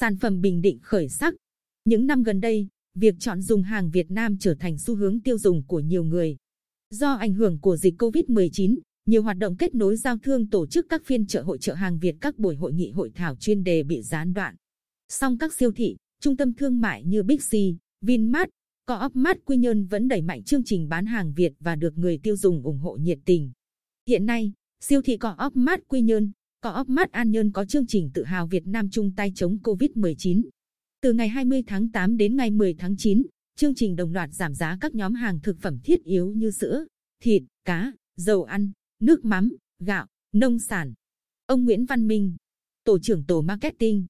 Sản phẩm Bình Định khởi sắc. Những năm gần đây, việc chọn dùng hàng Việt Nam trở thành xu hướng tiêu dùng của nhiều người. Do ảnh hưởng của dịch Covid-19, nhiều hoạt động kết nối giao thương tổ chức các phiên chợ hội chợ hàng Việt các buổi hội nghị hội thảo chuyên đề bị gián đoạn. Song các siêu thị, trung tâm thương mại như Big C, Vinmart, Co-op Mart Quy Nhơn vẫn đẩy mạnh chương trình bán hàng Việt và được người tiêu dùng ủng hộ nhiệt tình. Hiện nay, siêu thị Co-op Mart Quy Nhơn, Co-op An Nhơn có chương trình tự hào Việt Nam chung tay chống Covid-19. Từ ngày 20 tháng 8 đến ngày 10 tháng 9, chương trình đồng loạt giảm giá các nhóm hàng thực phẩm thiết yếu như sữa, thịt, cá, dầu ăn, nước mắm, gạo, nông sản. Ông Nguyễn Văn Minh, Tổ trưởng Tổ Marketing,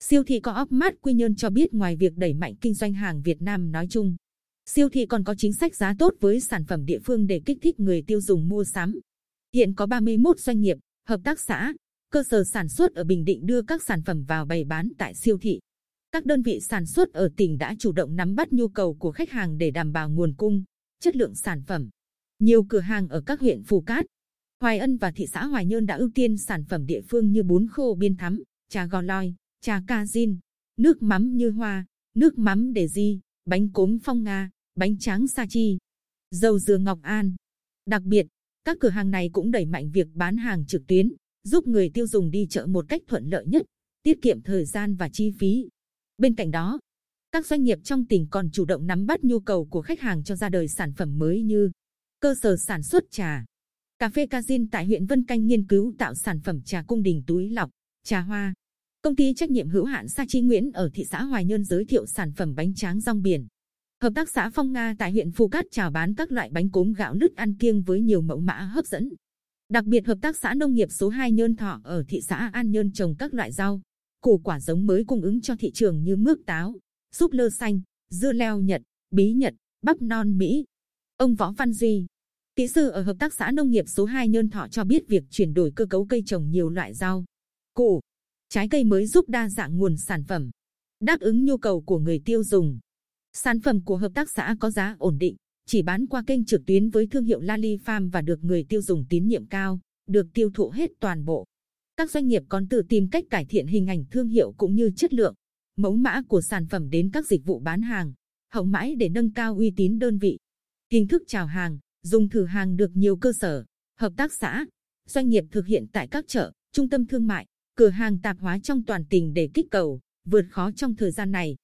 Siêu thị Co-op Mart Quy Nhơn cho biết ngoài việc đẩy mạnh kinh doanh hàng Việt Nam nói chung, siêu thị còn có chính sách giá tốt với sản phẩm địa phương để kích thích người tiêu dùng mua sắm. Hiện có 31 doanh nghiệp, hợp tác xã, cơ sở sản xuất ở Bình Định đưa các sản phẩm vào bày bán tại siêu thị. Các đơn vị sản xuất ở tỉnh đã chủ động nắm bắt nhu cầu của khách hàng để đảm bảo nguồn cung, chất lượng sản phẩm. Nhiều cửa hàng ở các huyện Phù Cát, Hoài Ân và thị xã Hoài Nhơn đã ưu tiên sản phẩm địa phương như bún khô biên thắm, trà gò loi, trà ca zin, nước mắm như hoa, nước mắm để di, bánh cốm phong Nga, bánh tráng sa chi, dầu dừa Ngọc An. Đặc biệt, các cửa hàng này cũng đẩy mạnh việc bán hàng trực tuyến, giúp người tiêu dùng đi chợ một cách thuận lợi nhất, tiết kiệm thời gian và chi phí. Bên cạnh đó, các doanh nghiệp trong tỉnh còn chủ động nắm bắt nhu cầu của khách hàng cho ra đời sản phẩm mới như cơ sở sản xuất trà, cà phê Cazin tại huyện Vân Canh nghiên cứu tạo sản phẩm trà cung đình túi lọc, trà hoa, Công ty trách nhiệm hữu hạn Sa Chi Nguyễn ở thị xã Hoài Nhơn giới thiệu sản phẩm bánh tráng rong biển. Hợp tác xã Phong Nga tại huyện Phú Cát chào bán các loại bánh cốm gạo lứt ăn kiêng với nhiều mẫu mã hấp dẫn. Đặc biệt hợp tác xã nông nghiệp số 2 Nhơn Thọ ở thị xã An Nhơn trồng các loại rau, củ quả giống mới cung ứng cho thị trường như mướp táo, súp lơ xanh, dưa leo Nhật, bí Nhật, bắp non Mỹ. Ông Võ Văn Duy, kỹ sư ở hợp tác xã nông nghiệp số 2 Nhơn Thọ cho biết việc chuyển đổi cơ cấu cây trồng nhiều loại rau, củ, trái cây mới giúp đa dạng nguồn sản phẩm, đáp ứng nhu cầu của người tiêu dùng. Sản phẩm của hợp tác xã có giá ổn định, chỉ bán qua kênh trực tuyến với thương hiệu Lali Farm và được người tiêu dùng tín nhiệm cao, được tiêu thụ hết toàn bộ. Các doanh nghiệp còn tự tìm cách cải thiện hình ảnh thương hiệu cũng như chất lượng, mẫu mã của sản phẩm đến các dịch vụ bán hàng, hậu mãi để nâng cao uy tín đơn vị. Hình thức chào hàng, dùng thử hàng được nhiều cơ sở, hợp tác xã, doanh nghiệp thực hiện tại các chợ, trung tâm thương mại, cửa hàng tạp hóa trong toàn tỉnh để kích cầu, vượt khó trong thời gian này.